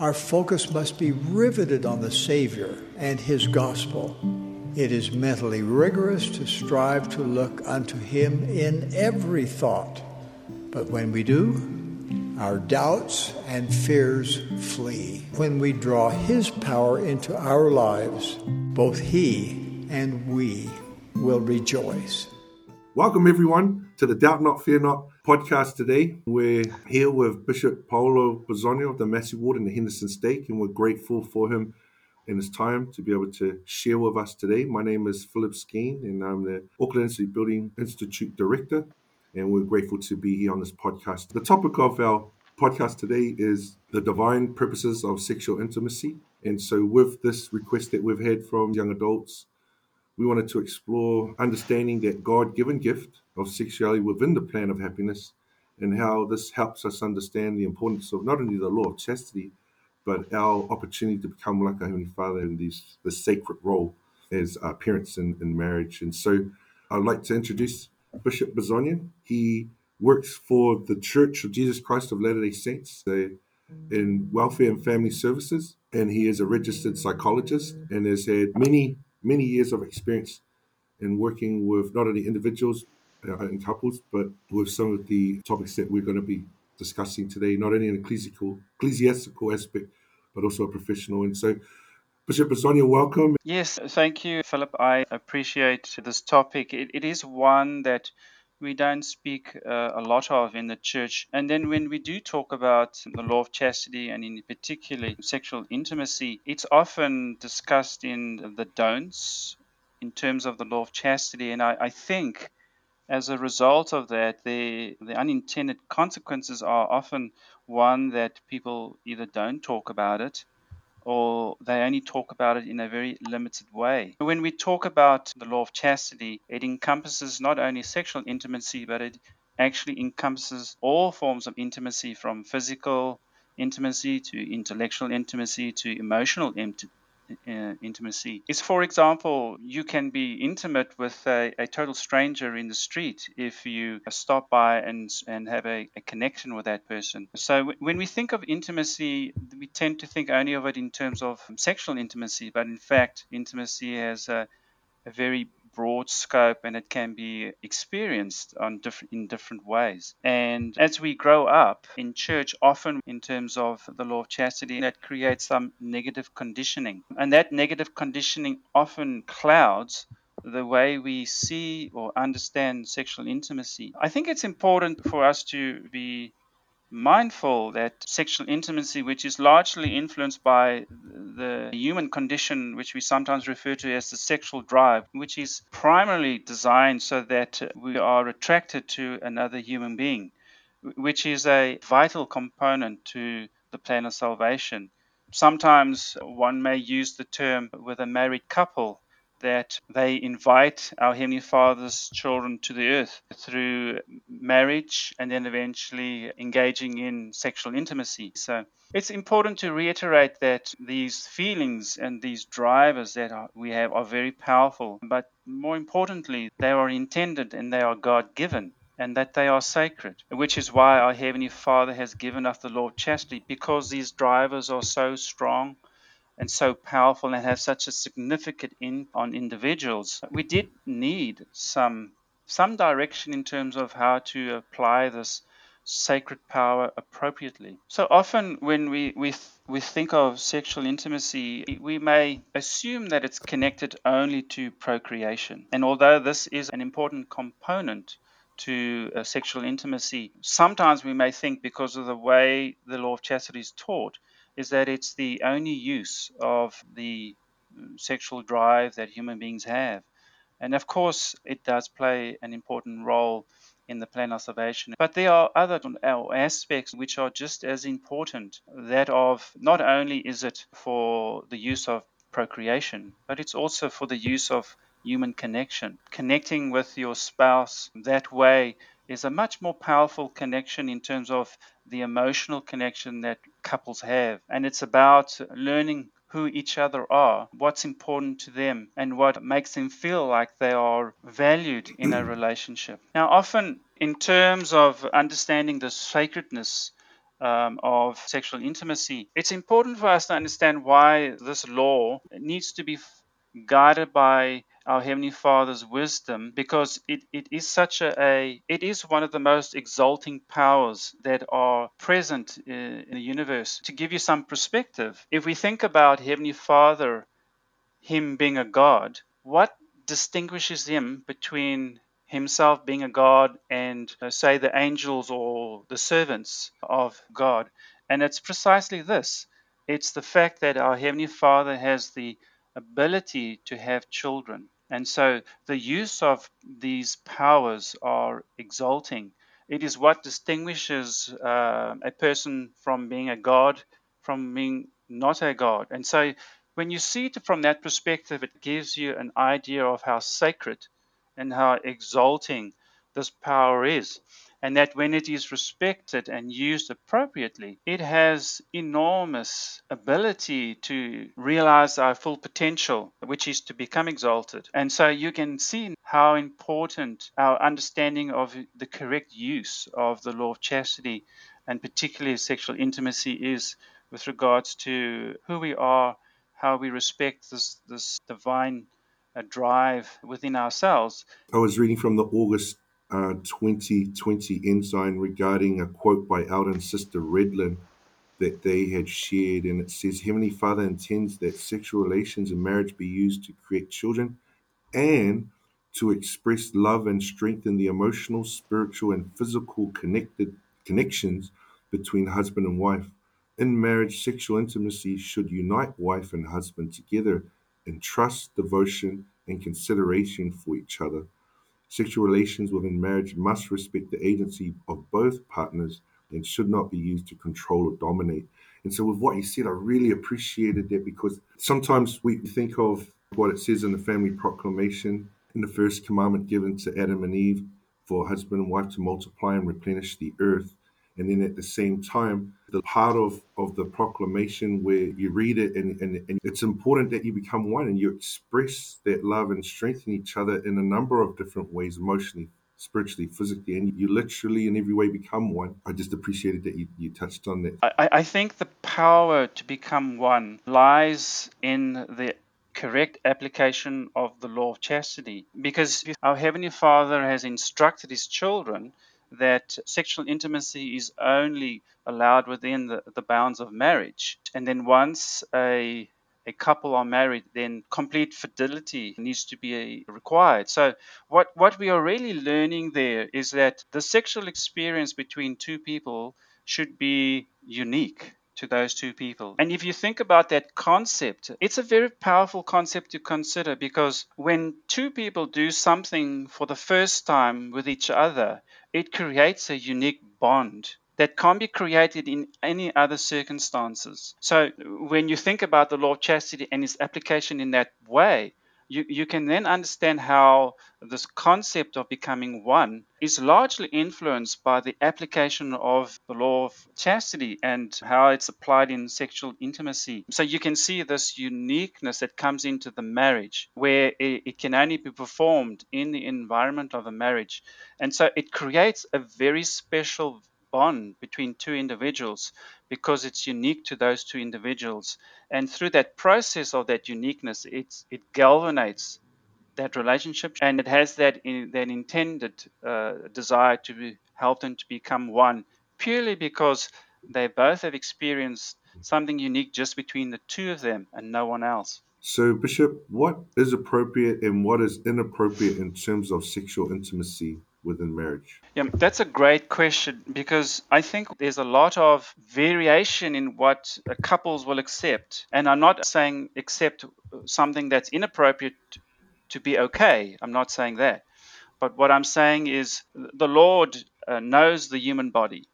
Our focus must be riveted on the Savior and His gospel. It is mentally rigorous to strive to look unto Him in every thought. But when we do, our doubts and fears flee. When we draw His power into our lives, both He and we will rejoice. Welcome, everyone, to the Doubt Not, Fear Not podcast today. We're here with Bishop Paulo Bisogno of the Massey Ward in the Henderson Stake, and we're grateful for him and his time to be able to share with us today. My name is Philip Skeen, and I'm the Auckland City Building Institute Director, and we're grateful to be here on this podcast. The topic of our podcast today is the divine purposes of sexual intimacy. And so, with this request that we've had from young adults, we wanted to explore understanding that God given gift of sexuality within the plan of happiness and how this helps us understand the importance of not only the law of chastity, but our opportunity to become like our Heavenly Father in this, this sacred role as our parents in, in marriage. And so I'd like to introduce Bishop Bisogno. He works for the Church of Jesus Christ of Latter day Saints uh, in welfare and family services, and he is a registered psychologist and has had many many years of experience in working with not only individuals uh, and couples, but with some of the topics that we're going to be discussing today, not only an ecclesiastical, ecclesiastical aspect, but also a professional. And so, Bishop Bisogno, welcome. Yes, thank you, Philip. I appreciate this topic. it, it is one that we don't speak uh, a lot of in the church. And then when we do talk about the law of chastity and in particular sexual intimacy, it's often discussed in the don'ts in terms of the law of chastity. And I, I think as a result of that, the, the unintended consequences are often one that people either don't talk about it or they only talk about it in a very limited way. When we talk about the law of chastity, it encompasses not only sexual intimacy, but it actually encompasses all forms of intimacy from physical intimacy to intellectual intimacy to emotional intimacy uh, intimacy is, for example, you can be intimate with a, a, total stranger in the street if you stop by and, and have a, a connection with that person. So, when we think of intimacy, we tend to think only of it in terms of sexual intimacy, but in fact, intimacy has a, a very broad scope and it can be experienced on different in different ways. And as we grow up in church, often in terms of the law of chastity, that creates some negative conditioning. And that negative conditioning often clouds the way we see or understand sexual intimacy. I think it's important for us to be mindful that sexual intimacy, which is largely influenced by the human condition, which we sometimes refer to as the sexual drive, which is primarily designed so that uh, we are attracted to another human being, which is a vital component to the plan of salvation. Sometimes uh, one may use the term with a married couple that they invite our Heavenly Father's children to the earth through marriage and then eventually engaging in sexual intimacy. So it's important to reiterate that these feelings and these drivers that we have are very powerful, but more importantly, they are intended and they are God given and that they are sacred, which is why our Heavenly Father has given us the law of chastity because these drivers are so strong and so powerful and have such a significant impact on individuals, we did need some some direction in terms of how to apply this sacred power appropriately. So often when we, we, we think of sexual intimacy, we may assume that it's connected only to procreation. And although this is an important component to uh, sexual intimacy, sometimes we may think because of the way the law of chastity is taught, is that it's the only use of the uh, sexual drive that human beings have. And of course, it does play an important role in the plan of salvation. But there are other aspects which are just as important that of not only is it for the use of procreation, but it's also for the use of human connection. Connecting with your spouse that way is a much more powerful connection in terms of the emotional connection that couples have. And it's about learning who each other are, what's important to them, and what makes them feel like they are valued in a relationship. Now, often in terms of understanding the sacredness um, of sexual intimacy. It's important for us to understand why this law needs to be guided by our Heavenly Father's wisdom because it, it is such a, a, it is one of the most exalting powers that are present in, in the universe. To give you some perspective, if we think about Heavenly Father, Him being a God, what distinguishes Him between Himself being a God and, uh, say, the angels or the servants of God? And it's precisely this it's the fact that our Heavenly Father has the ability to have children. And so the use of these powers are exalting. It is what distinguishes uh, a person from being a god from being not a god. And so when you see it from that perspective, it gives you an idea of how sacred and how exalting this power is and that when it is respected and used appropriately, it has enormous ability to realize our full potential, which is to become exalted. And so you can see how important our understanding of the correct use of the law of chastity and particularly sexual intimacy is with regards to who we are, how we respect this, this divine uh, drive within ourselves. I was reading from the August uh, 2020 Ensign regarding a quote by Elder Sister Renlund that they had shared, and it says, Heavenly Father intends that sexual relations in marriage be used to create children and to express love and strengthen the emotional, spiritual, and physical connected connections between husband and wife. In marriage, sexual intimacy should unite wife and husband together in trust, devotion, and consideration for each other. Sexual relations within marriage must respect the agency of both partners and should not be used to control or dominate. And so, with what you said, I really appreciated that because sometimes we think of what it says in the family proclamation in the first commandment given to Adam and Eve for husband and wife to multiply and replenish the earth. And then at the same time, the part of, of the proclamation where you read it and, and, and it's important that you become one and you express that love and strengthen each other in a number of different ways, emotionally, spiritually, physically, and you literally in every way become one. I just appreciated that you, you touched on that. I, I think the power to become one lies in the correct application of the law of chastity because our Heavenly Father has instructed His children that sexual intimacy is only allowed within the, the bounds of marriage. And then once a a couple are married, then complete fidelity needs to be uh, required. So, what, what we are really learning there is that the sexual experience between two people should be unique to those two people. And if you think about that concept, it's a very powerful concept to consider because when two people do something for the first time with each other, it creates a unique bond that can't be created in any other circumstances. So when you think about the law of chastity and its application in that way, you, you can then understand how this concept of becoming one is largely influenced by the application of the law of chastity and how it's applied in sexual intimacy. So you can see this uniqueness that comes into the marriage where it, it can only be performed in the environment of a marriage. And so it creates a very special bond between two individuals because it's unique to those two individuals. And through that process of that uniqueness, it's, it galvanizes that relationship and it has that, in, that intended uh, desire to be, help them to become one purely because they both have experienced something unique just between the two of them and no one else. So, Bishop, what is appropriate and what is inappropriate in terms of sexual intimacy within marriage? Yeah, that's a great question because I think there's a lot of variation in what couples will accept. And I'm not saying accept something that's inappropriate to be okay. I'm not saying that. But what I'm saying is the Lord uh, knows the human body.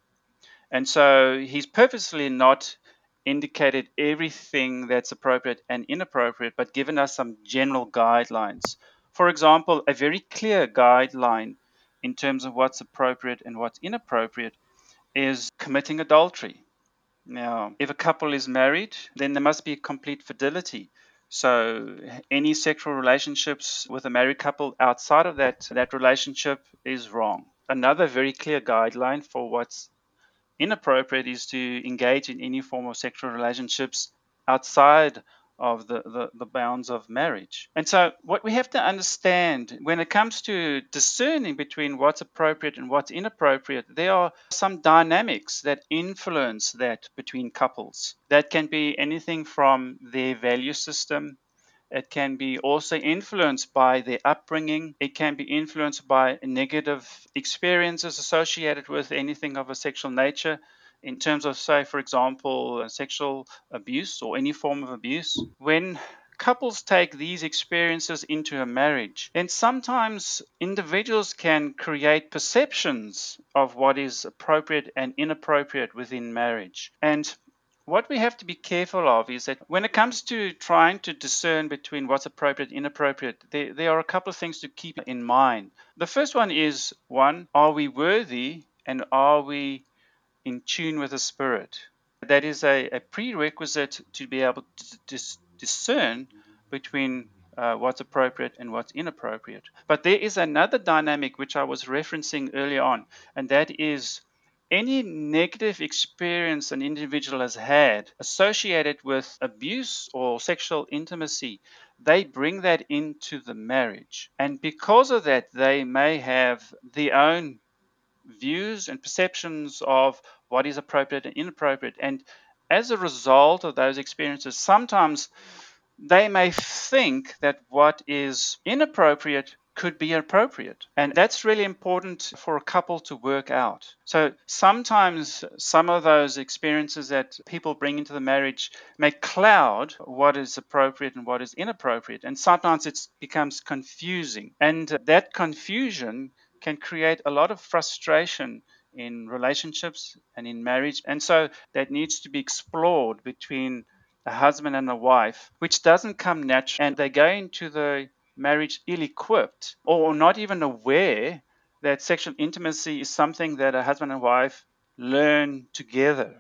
And so he's purposely not indicated everything that's appropriate and inappropriate, but given us some general guidelines. For example, a very clear guideline in terms of what's appropriate and what's inappropriate is committing adultery. Now, if a couple is married, then there must be complete fidelity. So, any sexual relationships with a married couple outside of that, that relationship is wrong. Another very clear guideline for what's inappropriate is to engage in any form of sexual relationships outside of the, the, the, bounds of marriage. And so, what we have to understand when it comes to discerning between what's appropriate and what's inappropriate, there are some dynamics that influence that between couples. That can be anything from their value system. It can be also influenced by their upbringing. It can be influenced by negative experiences associated with anything of a sexual nature in terms of, say, for example, sexual abuse or any form of abuse, when couples take these experiences into a marriage, then sometimes individuals can create perceptions of what is appropriate and inappropriate within marriage. And what we have to be careful of is that when it comes to trying to discern between what's appropriate and inappropriate, there, there are a couple of things to keep in mind. The first one is one, are we worthy and are we in tune with the Spirit. That is a, a prerequisite to be able to dis- discern between uh, what's appropriate and what's inappropriate. But there is another dynamic which I was referencing earlier on, and that is any negative experience an individual has had associated with abuse or sexual intimacy, they bring that into the marriage. And because of that, they may have their own views and perceptions of what is appropriate and inappropriate. And as a result of those experiences, sometimes they may think that what is inappropriate could be appropriate. And that's really important for a couple to work out. So sometimes some of those experiences that people bring into the marriage may cloud what is appropriate and what is inappropriate. And sometimes it becomes confusing. And that confusion can create a lot of frustration in relationships and in marriage. And so that needs to be explored between a husband and a wife, which doesn't come natural. And they go into the marriage ill equipped or not even aware that sexual intimacy is something that a husband and wife learn together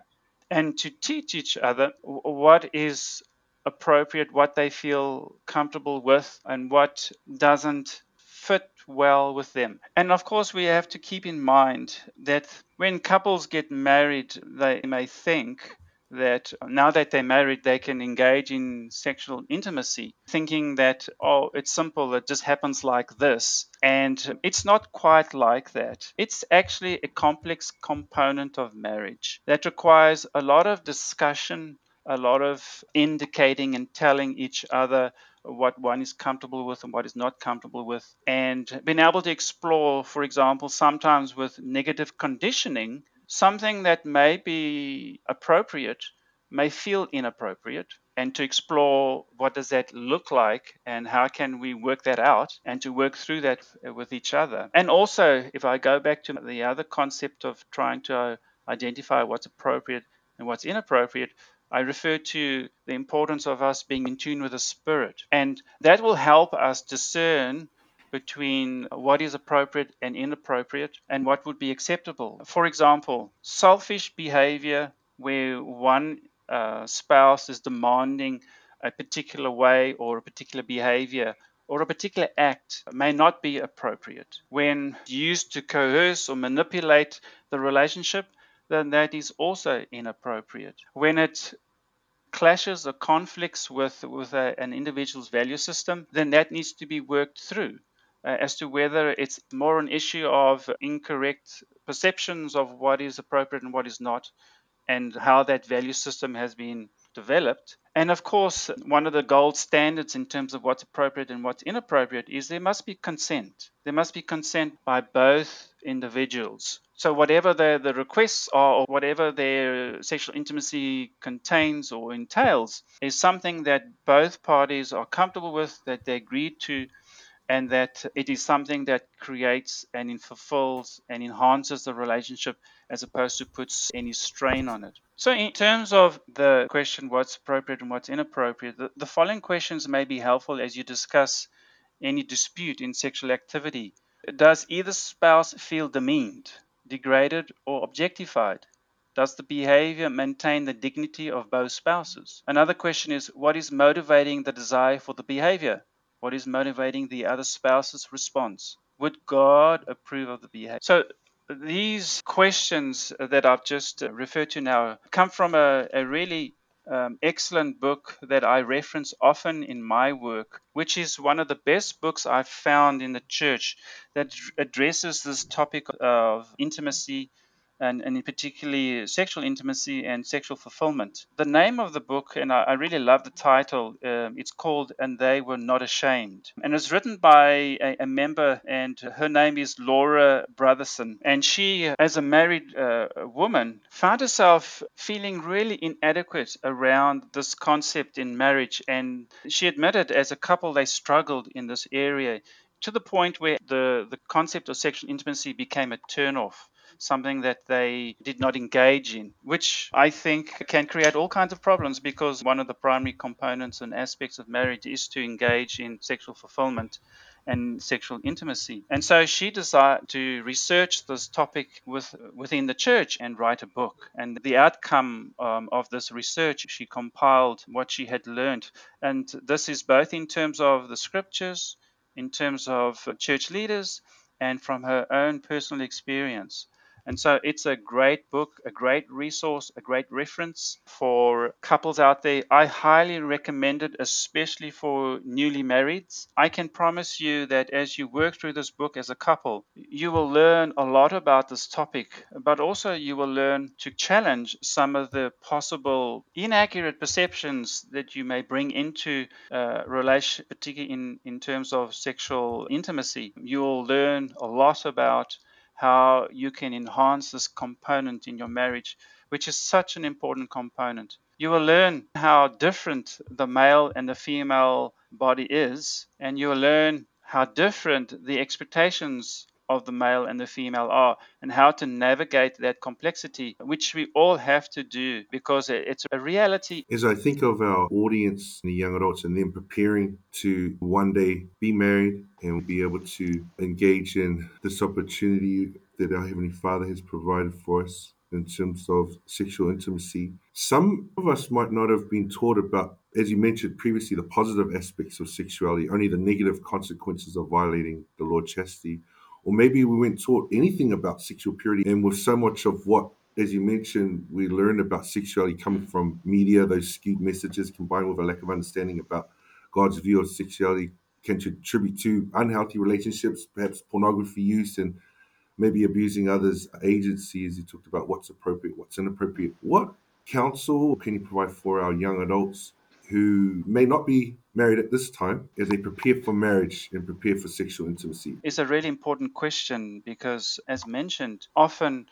and to teach each other what is appropriate, what they feel comfortable with, and what doesn't fit well with them. And of course, we have to keep in mind that when couples get married, they may think that now that they're married, they can engage in sexual intimacy, thinking that, oh, it's simple, it just happens like this. And it's not quite like that. It's actually a complex component of marriage that requires a lot of discussion, a lot of indicating and telling each other what one is comfortable with and what is not comfortable with, and being able to explore, for example, sometimes with negative conditioning, something that may be appropriate may feel inappropriate and to explore what does that look like and how can we work that out and to work through that with each other. And also if i go back to the other concept of trying to identify what's appropriate and what's inappropriate I refer to the importance of us being in tune with the Spirit. And that will help us discern between what is appropriate and inappropriate and what would be acceptable. For example, selfish behavior where one uh, spouse is demanding a particular way or a particular behavior or a particular act may not be appropriate. When used to coerce or manipulate the relationship, then that is also inappropriate. When it clashes or conflicts with, with a, an individual's value system, then that needs to be worked through. Uh, as to whether it's more an issue of incorrect perceptions of what is appropriate and what is not, and how that value system has been developed. And of course, one of the gold standards in terms of what's appropriate and what's inappropriate is there must be consent. There must be consent by both individuals. So, whatever the, the requests are, or whatever their sexual intimacy contains or entails, is something that both parties are comfortable with, that they agreed to, and that it is something that creates and fulfills and enhances the relationship as opposed to puts any strain on it. So, in terms of the question what's appropriate and what's inappropriate, the, the following questions may be helpful as you discuss any dispute in sexual activity. Does either spouse feel demeaned, degraded, or objectified? Does the behavior maintain the dignity of both spouses? Another question is what is motivating the desire for the behavior? What is motivating the other spouse's response? Would God approve of the behavior? So these questions that I've just referred to now come from a, a really um, excellent book that I reference often in my work, which is one of the best books I've found in the church that addresses this topic of intimacy and, and in particularly sexual intimacy and sexual fulfillment. The name of the book, and I, I really love the title, uh, it's called And They Were Not Ashamed. And it's written by a, a, member, and her name is Laura Brotherson. And she, as a married uh, woman, found herself feeling really inadequate around this concept in marriage. And she admitted as a couple they struggled in this area to the point where the, the concept of sexual intimacy became a turnoff something that they did not engage in, which I think can create all kinds of problems because one of the primary components and aspects of marriage is to engage in sexual fulfillment and sexual intimacy. And so she decided to research this topic with, within the church and write a book. And the outcome um, of this research, she compiled what she had learned. And this is both in terms of the scriptures, in terms of church leaders, and from her own personal experience. And so it's a great book, a great resource, a great reference for couples out there. I highly recommend it, especially for newly marrieds. I can promise you that as you work through this book as a couple, you will learn a lot about this topic, but also you will learn to challenge some of the possible inaccurate perceptions that you may bring into a relation, particularly in, in terms of sexual intimacy. You will learn a lot about how you can enhance this component in your marriage, which is such an important component. You will learn how different the male and the female body is, and you will learn how different the expectations of the male and the female are and how to navigate that complexity, which we all have to do because it's a reality. As I think of our audience, the young adults, and them preparing to one day be married and be able to engage in this opportunity that our Heavenly Father has provided for us in terms of sexual intimacy. Some of us might not have been taught about, as you mentioned previously, the positive aspects of sexuality, only the negative consequences of violating the Lord's chastity or maybe we weren't taught anything about sexual purity. And with so much of what, as you mentioned, we learned about sexuality coming from media, those skewed messages combined with a lack of understanding about God's view of sexuality can contribute to unhealthy relationships, perhaps pornography use, and maybe abusing others' agency, as you talked about what's appropriate, what's inappropriate. What counsel can you provide for our young adults who may not be married at this time as they prepare for marriage and prepare for sexual intimacy? It's a really important question because, as mentioned, often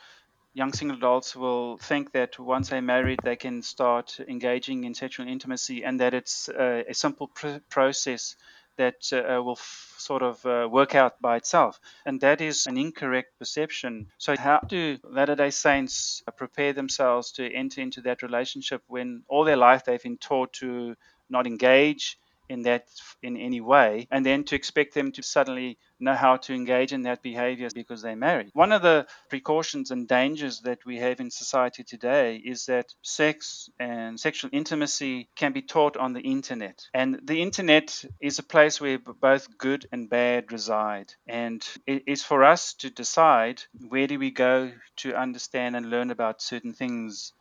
young single adults will think that once they're married, they can start engaging in sexual intimacy and that it's a, a simple pr- process that uh, will f- sort of uh, work out by itself. And that is an incorrect perception. So, how do Latter day Saints prepare themselves to enter into that relationship when all their life they've been taught to not engage in that in any way, and then to expect them to suddenly know how to engage in that behavior because they're married. One of the precautions and dangers that we have in society today is that sex and sexual intimacy can be taught on the internet. And the internet is a place where both good and bad reside. And it is for us to decide where do we go to understand and learn about certain things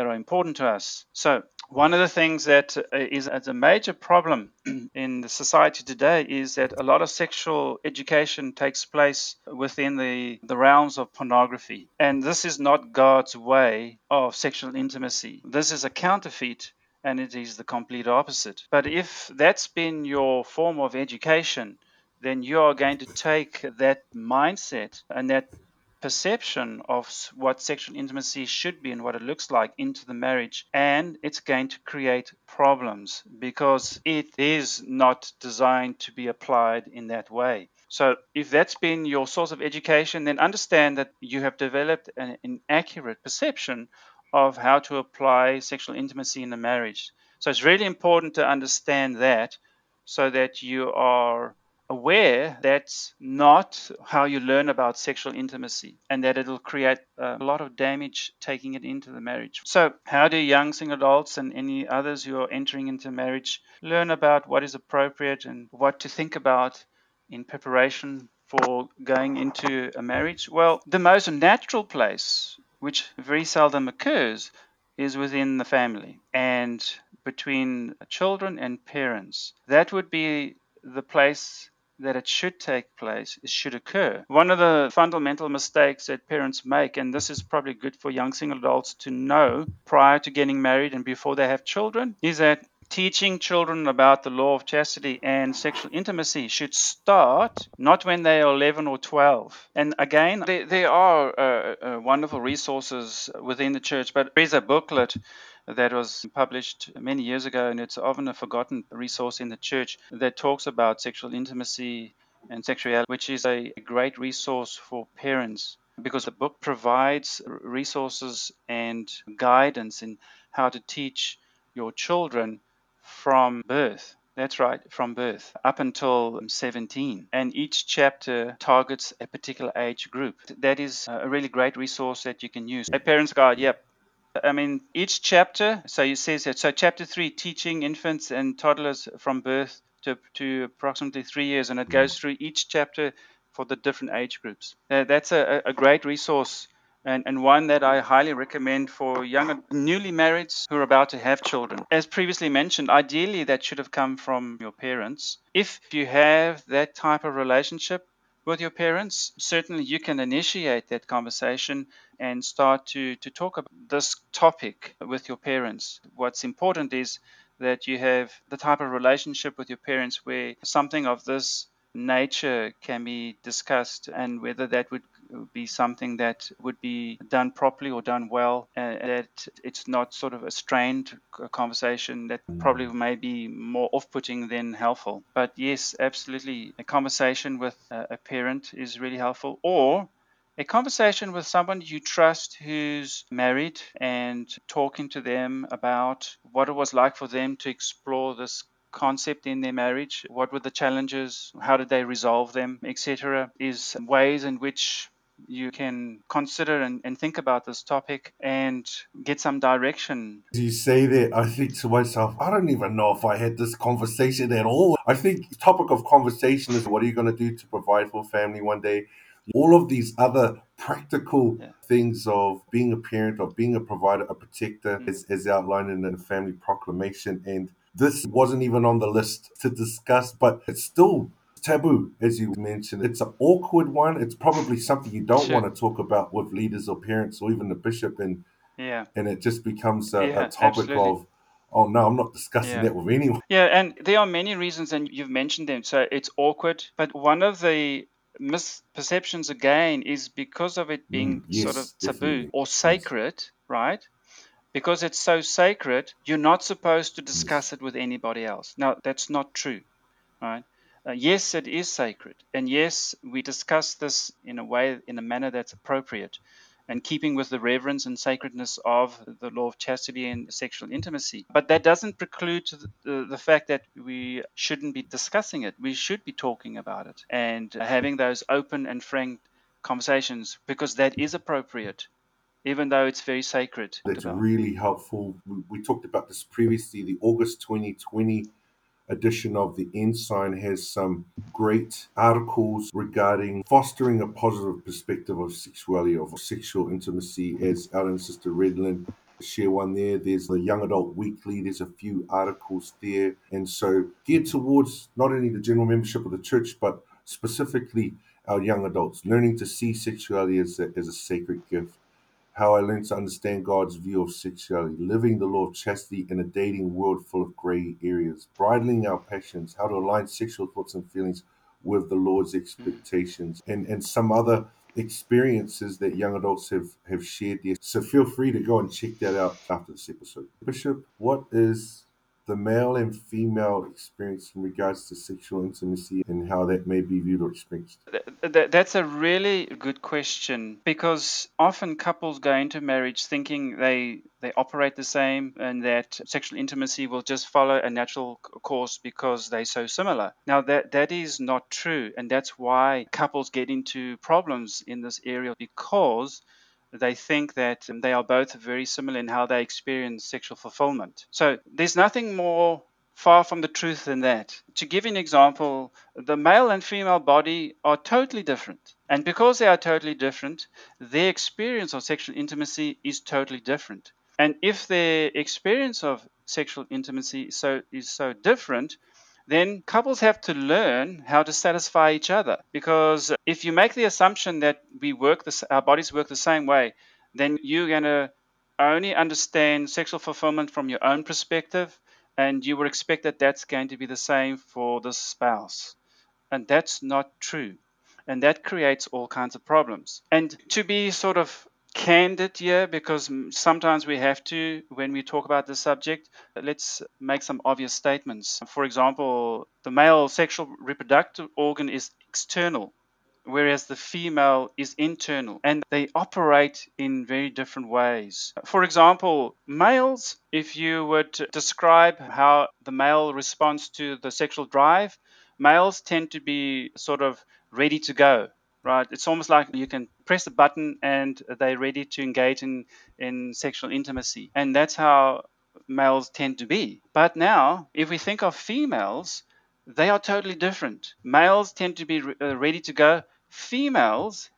that are important to us. So, one of the things that is uh, is a major problem in the society today is that a lot of sexual education takes place within the, the realms of pornography. And this is not God's way of sexual intimacy. This is a counterfeit and it is the complete opposite. But if that's been your form of education, then you are going to take that mindset and that perception of what sexual intimacy should be and what it looks like into the marriage. And it's going to create problems because it is not designed to be applied in that way. So, if that's been your source of education, then understand that you have developed an inaccurate perception of how to apply sexual intimacy in a marriage. So, it's really important to understand that so that you are aware that's not how you learn about sexual intimacy and that it'll create a lot of damage taking it into the marriage. So, how do young single adults and any others who are entering into marriage learn about what is appropriate and what to think about in preparation for going into a marriage? Well, the most natural place, which very seldom occurs, is within the family and between children and parents. That would be the place that it should take place, it should occur. One of the fundamental mistakes that parents make, and this is probably good for young single adults to know prior to getting married and before they have children, is that teaching children about the law of chastity and sexual intimacy should start not when they are 11 or 12. And again, there, there are uh, uh, wonderful resources within the church, but there is a booklet that was published many years ago, and it's often a forgotten resource in the church that talks about sexual intimacy and sexuality, which is a great resource for parents because the book provides resources and guidance in how to teach your children from birth. That's right, from birth up until um, 17. And each chapter targets a particular age group. That is a really great resource that you can use. A parent's guide, yep, I mean, each chapter, so it says that, so chapter three, teaching infants and toddlers from birth to, to approximately three years, and it goes through each chapter for the different age groups. Uh, that's a, a great resource and, and one that I highly recommend for young newly marrieds who are about to have children. As previously mentioned, ideally that should have come from your parents. If you have that type of relationship, with your parents, certainly you can initiate that conversation and start to, to talk about this topic with your parents. What's important is that you have the type of relationship with your parents where something of this nature can be discussed and whether that would be something that would be done properly or done well, uh, that it's not sort of a strained conversation that probably mm. may be more off putting than helpful. But yes, absolutely, a conversation with a parent is really helpful. Or a conversation with someone you trust who's married and talking to them about what it was like for them to explore this concept in their marriage what were the challenges how did they resolve them etc is ways in which you can consider and, and think about this topic and get some direction. As you say that, I think to myself, I don't even know if I had this conversation at all. I think the topic of conversation is what are you going to do to provide for family one day? All of these other practical yeah. things of being a parent, of being a provider, a protector, mm-hmm. is, is outlined in the family proclamation. And this wasn't even on the list to discuss, but it's still taboo, as you mentioned. It's an awkward one. It's probably something you don't sure. want to talk about with leaders or parents or even the bishop, and yeah, and it just becomes a, yeah, a topic absolutely. of. Oh no, I'm not discussing yeah. that with anyone. Yeah, and there are many reasons, and you've mentioned them. So it's awkward, but one of the misperceptions again is because of it being mm, yes, sort of taboo definitely. or sacred, yes. right? Because it's so sacred, you're not supposed to discuss yes. it with anybody else. Now, that's not true, right? Uh, yes, it is sacred, and yes, we discuss this in a way, in a manner that's appropriate, and keeping with the reverence and sacredness of the law of chastity and sexual intimacy. But that doesn't preclude the, the, fact that we shouldn't be discussing it. We should be talking about it and having those open and frank conversations because that is appropriate even though it's very sacred. That's really helpful. We, talked about this previously. The August 2020 edition of the Ensign has some great articles regarding fostering a positive perspective of sexuality, of sexual intimacy, as Alan and Sister Renlund share one there. There's the Young Adult Weekly, there's a few articles there. And so geared towards not only the general membership of the church, but specifically our young adults, learning to see sexuality as a, as a sacred gift how I learned to understand God's view of sexuality, living the law of chastity in a dating world full of gray areas, bridling our passions, how to align sexual thoughts and feelings with the Lord's expectations, and, and some other experiences that young adults have, have shared there. So feel free to go and check that out after this episode. Bishop, what is the male and female experience in regards to sexual intimacy and how that may be viewed or experienced? That's a really good question because often couples go into marriage thinking they they operate the same and that sexual intimacy will just follow a natural course because they're so similar. Now that that is not true and that's why couples get into problems in this area because they think that they are both very similar in how they experience sexual fulfillment. So there's nothing more far from the truth than that. To give an example, the male and female body are totally different. And because they are totally different, their experience of sexual intimacy is totally different. And if their experience of sexual intimacy so, is so different, then couples have to learn how to satisfy each other. Because if you make the assumption that we work this, our bodies work the same way, then you're going to only understand sexual fulfillment from your own perspective, and you would expect that that's going to be the same for the spouse. And that's not true. And that creates all kinds of problems. And to be sort of candid here, because sometimes we have to when we talk about this subject, let's make some obvious statements. For example, the male sexual reproductive organ is external whereas the female is internal and they operate in very different ways. For example, males, if you would describe how the male responds to the sexual drive, males tend to be sort of ready to go. Right, it's almost like you can press a button and they're ready to engage in, in sexual intimacy. And that's how males tend to be. But now, if we think of females, they are totally different. Males tend to be re- uh, ready to go. Females,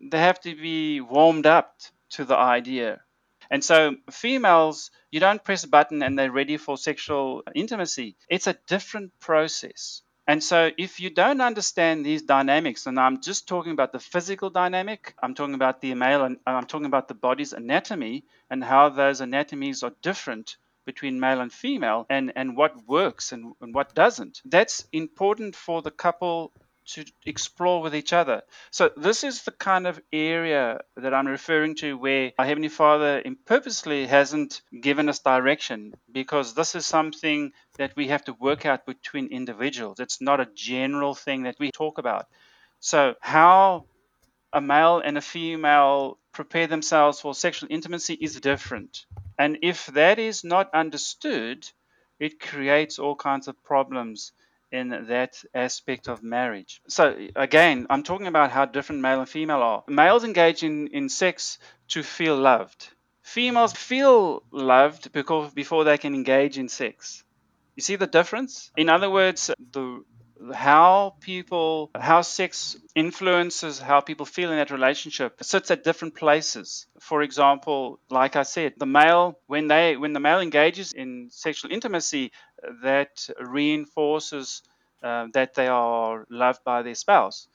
they have to be warmed up to the idea. And so, females, you don't press a button and they're ready for sexual intimacy. It's a different process. And so, if you don't understand these dynamics, and I'm just talking about the physical dynamic, I'm talking about the male, and I'm talking about the body's anatomy and how those anatomies are different between male and female and, and what works and, and what doesn't. That's important for the couple to explore with each other. So, this is the kind of area that I'm referring to where our Heavenly Father purposely hasn't given us direction because this is something that we have to work out between individuals. It's not a general thing that we talk about. So, how a male and a female prepare themselves for sexual intimacy is different. And if that is not understood, it creates all kinds of problems in that aspect of marriage. So, again, I'm talking about how different male and female are. Males engage in, in sex to feel loved, females feel loved because before they can engage in sex. You see the difference? In other words, the how people how sex influences how people feel in that relationship. Sits at different places. For example like i said the male when they when the male engages in sexual intimacy that reinforces uh, that they are loved by their spouse.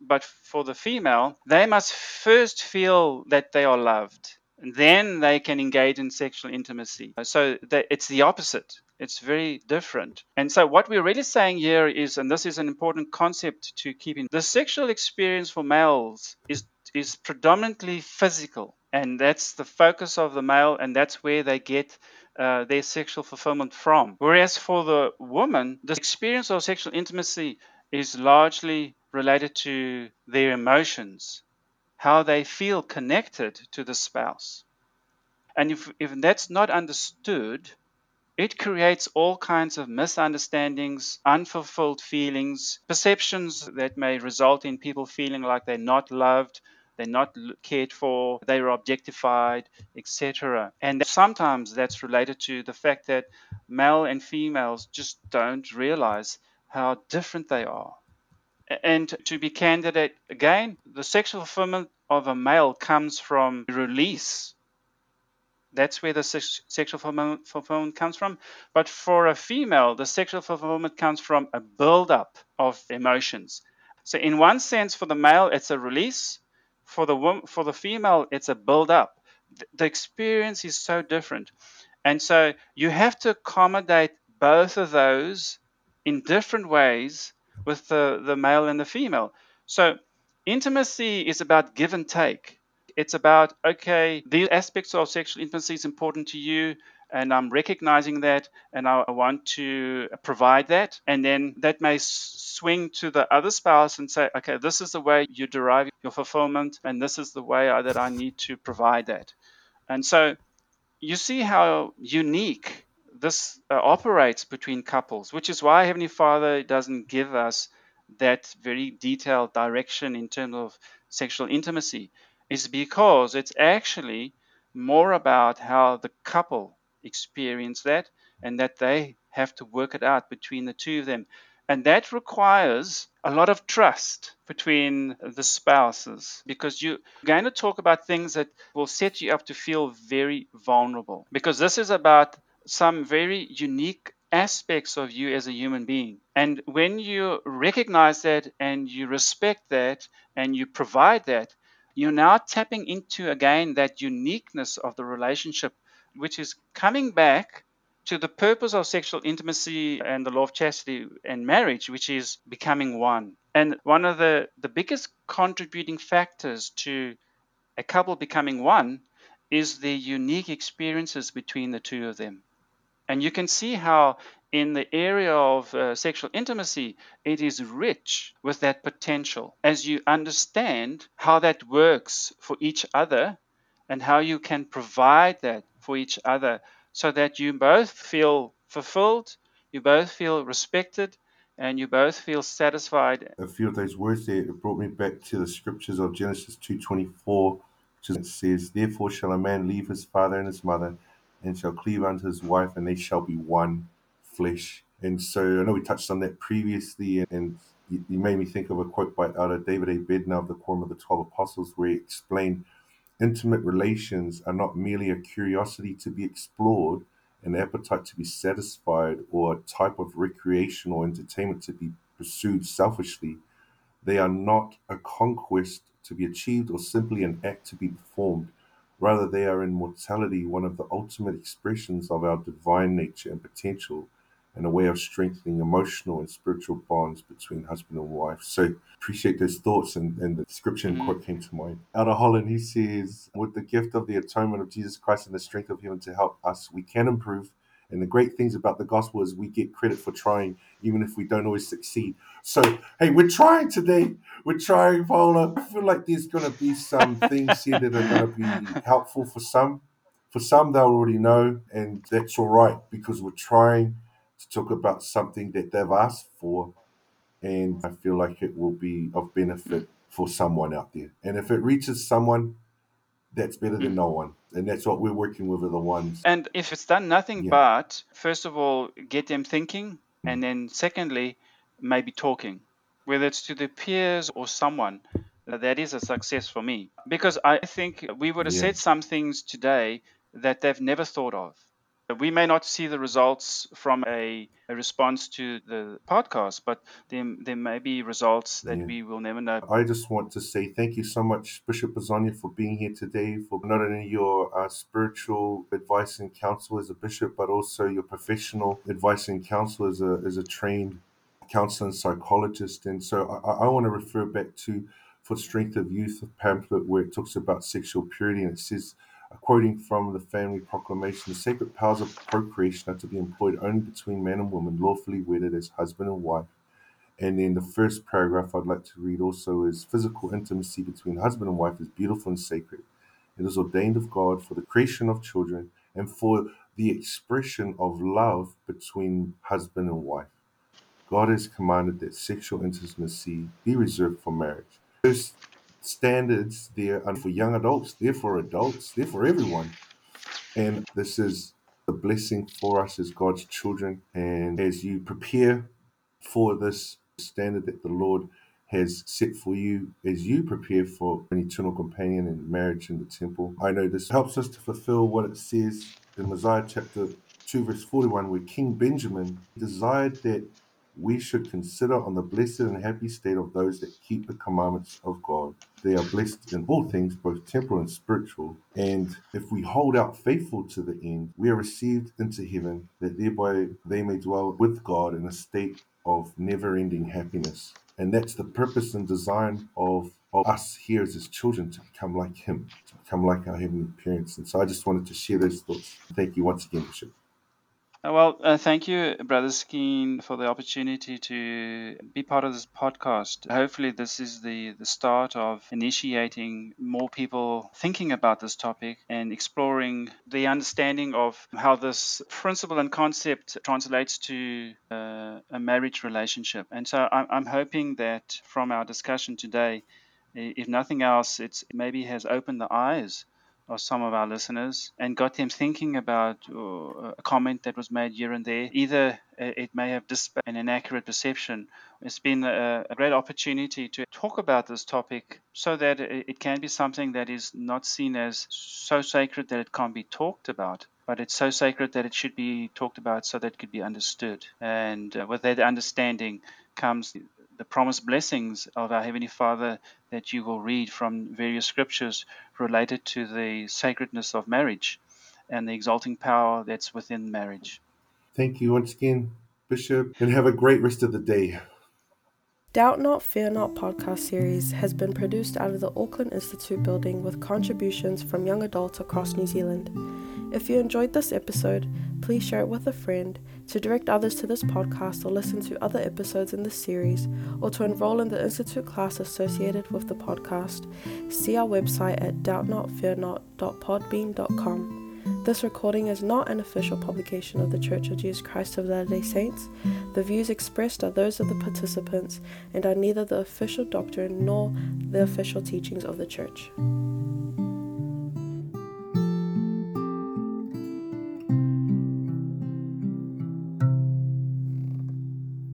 But for the female they must first feel that they are loved And then they can engage in sexual intimacy. So it's the opposite it's very different. And so, what we're really saying here is, and this is an important concept to keep in the sexual experience for males is, is predominantly physical. And that's the focus of the male, and that's where they get uh, their sexual fulfillment from. Whereas for the woman, the experience of sexual intimacy is largely related to their emotions, how they feel connected to the spouse. And if, if that's not understood, it creates all kinds of misunderstandings, unfulfilled feelings, perceptions that may result in people feeling like they're not loved, they're not cared for, they are objectified, etc. And sometimes that's related to the fact that male and females just don't realize how different they are. And to be candid again, the sexual fulfillment of a male comes from release that's where the sex- sexual fulfillment comes from. But for a female, the sexual fulfillment comes from a build-up of emotions. So in one sense, for the male, it's a release. For the for the female, it's a build-up. The experience is so different, and so you have to accommodate both of those in different ways with the, the male and the female. So intimacy is about give and take. It's about, okay, these aspects of sexual intimacy is important to you, and I'm recognizing that, and I want to provide that. And then that may swing to the other spouse and say, okay, this is the way you derive your fulfillment, and this is the way that I need to provide that. And so you see how unique this uh, operates between couples, which is why Heavenly Father doesn't give us that very detailed direction in terms of sexual intimacy is because it's actually more about how the couple experience that and that they have to work it out between the two of them. And that requires a lot of trust between the spouses because you're going to talk about things that will set you up to feel very vulnerable. Because this is about some very unique aspects of you as a human being. And when you recognize that and you respect that and you provide that, you're now tapping into again that uniqueness of the relationship, which is coming back to the purpose of sexual intimacy and the law of chastity and marriage, which is becoming one. And one of the, the biggest contributing factors to a couple becoming one is the unique experiences between the two of them. And you can see how, in the area of uh, sexual intimacy, it is rich with that potential as you understand how that works for each other and how you can provide that for each other so that you both feel fulfilled, you both feel respected, and you both feel satisfied. A few of those words there brought me back to the scriptures of Genesis 2.24, which says, Therefore shall a man leave his father and his mother and shall cleave unto his wife, and they shall be one flesh. And so I know we touched on that previously, and you, made me think of a quote by out of David A. Bednar of the Quorum of the Twelve Apostles, where he explained intimate relations are not merely a curiosity to be explored, an appetite to be satisfied, or a type of recreational entertainment to be pursued selfishly. They are not a conquest to be achieved or simply an act to be performed. Rather, they are in mortality one of the ultimate expressions of our divine nature and potential, and a way of strengthening emotional and spiritual bonds between husband and wife. So appreciate those thoughts and, and the scripture and mm. quote came to mind. Out of Holland, he says, with the gift of the atonement of Jesus Christ and the strength of Him to help us, we can improve and the great things about the gospel is we get credit for trying, even if we don't always succeed. So, hey, we're trying today. We're trying, Paulo. I feel like there's going to be some things here that are going to be helpful for some. For some, they'll already know, and that's all right because we're trying to talk about something that they've asked for. And I feel like it will be of benefit for someone out there. And if it reaches someone, that's better than no one. And that's what we're working with are the ones. And if it's done nothing yeah. but, first of all, get them thinking, mm. and then secondly, maybe talking, whether it's to their peers or someone. That is a success for me because I think we would have yeah. said some things today that they've never thought of. We may not see the results from a, a response to the podcast, but there, there may be results that yeah. we will never know. I just want to say thank you so much, Bishop Bisogno, for being here today, for not only your uh, spiritual advice and counsel as a bishop, but also your professional advice and counsel as a, as a trained counselor and psychologist. And so I, I want to refer back to For Strength of Youth pamphlet where it talks about sexual purity and it says, quoting from the family proclamation, the sacred powers of procreation are to be employed only between man and woman, lawfully wedded as husband and wife. And then the first paragraph I'd like to read also is physical intimacy between husband and wife is beautiful and sacred. It is ordained of God for the creation of children and for the expression of love between husband and wife. God has commanded that sexual intimacy be reserved for marriage. First standards there are for young adults, they're for adults, they're for everyone. And this is a blessing for us as God's children. And as you prepare for this standard that the Lord has set for you as you prepare for an eternal companion and marriage in the temple. I know this helps us to fulfill what it says in Mosiah chapter 2, verse 41, where King Benjamin desired that we should consider on the blessed and happy state of those that keep the commandments of God. They are blessed in all things, both temporal and spiritual. And if we hold out faithful to the end, we are received into heaven, that thereby they may dwell with God in a state of never ending happiness. And that's the purpose and design of, of us here as his children to become like him, to become like our heavenly parents. And so I just wanted to share those thoughts. Thank you once again, Bishop. Uh, well, uh, thank you, Brother Skeen, for the opportunity to be part of this podcast. Hopefully, this is the, the start of initiating more people thinking about this topic and exploring the understanding of how this principle and concept translates to uh, a marriage relationship. And so I'm, I'm hoping that from our discussion today, if nothing else, it maybe has opened the eyes of some of our listeners and got them thinking about uh, a comment that was made here and there. Either it may have dispelled an inaccurate perception. It's been a, a, great opportunity to talk about this topic so that it can be something that is not seen as so sacred that it can't be talked about. But it's so sacred that it should be talked about so that it could be understood. And uh, with that understanding comes the promised blessings of our Heavenly Father that you will read from various scriptures related to the sacredness of marriage and the exalting power that's within marriage. Thank you once again, Bishop, and have a great rest of the day. Doubt Not, Fear Not podcast series has been produced out of the Auckland Institute building with contributions from young adults across New Zealand. If you enjoyed this episode, please share it with a friend, to direct others to this podcast or listen to other episodes in this series, or to enroll in the Institute class associated with the podcast. See our website at doubtnotfearnot.podbean.com. This recording is not an official publication of The Church of Jesus Christ of Latter day Saints. The views expressed are those of the participants and are neither the official doctrine nor the official teachings of the Church.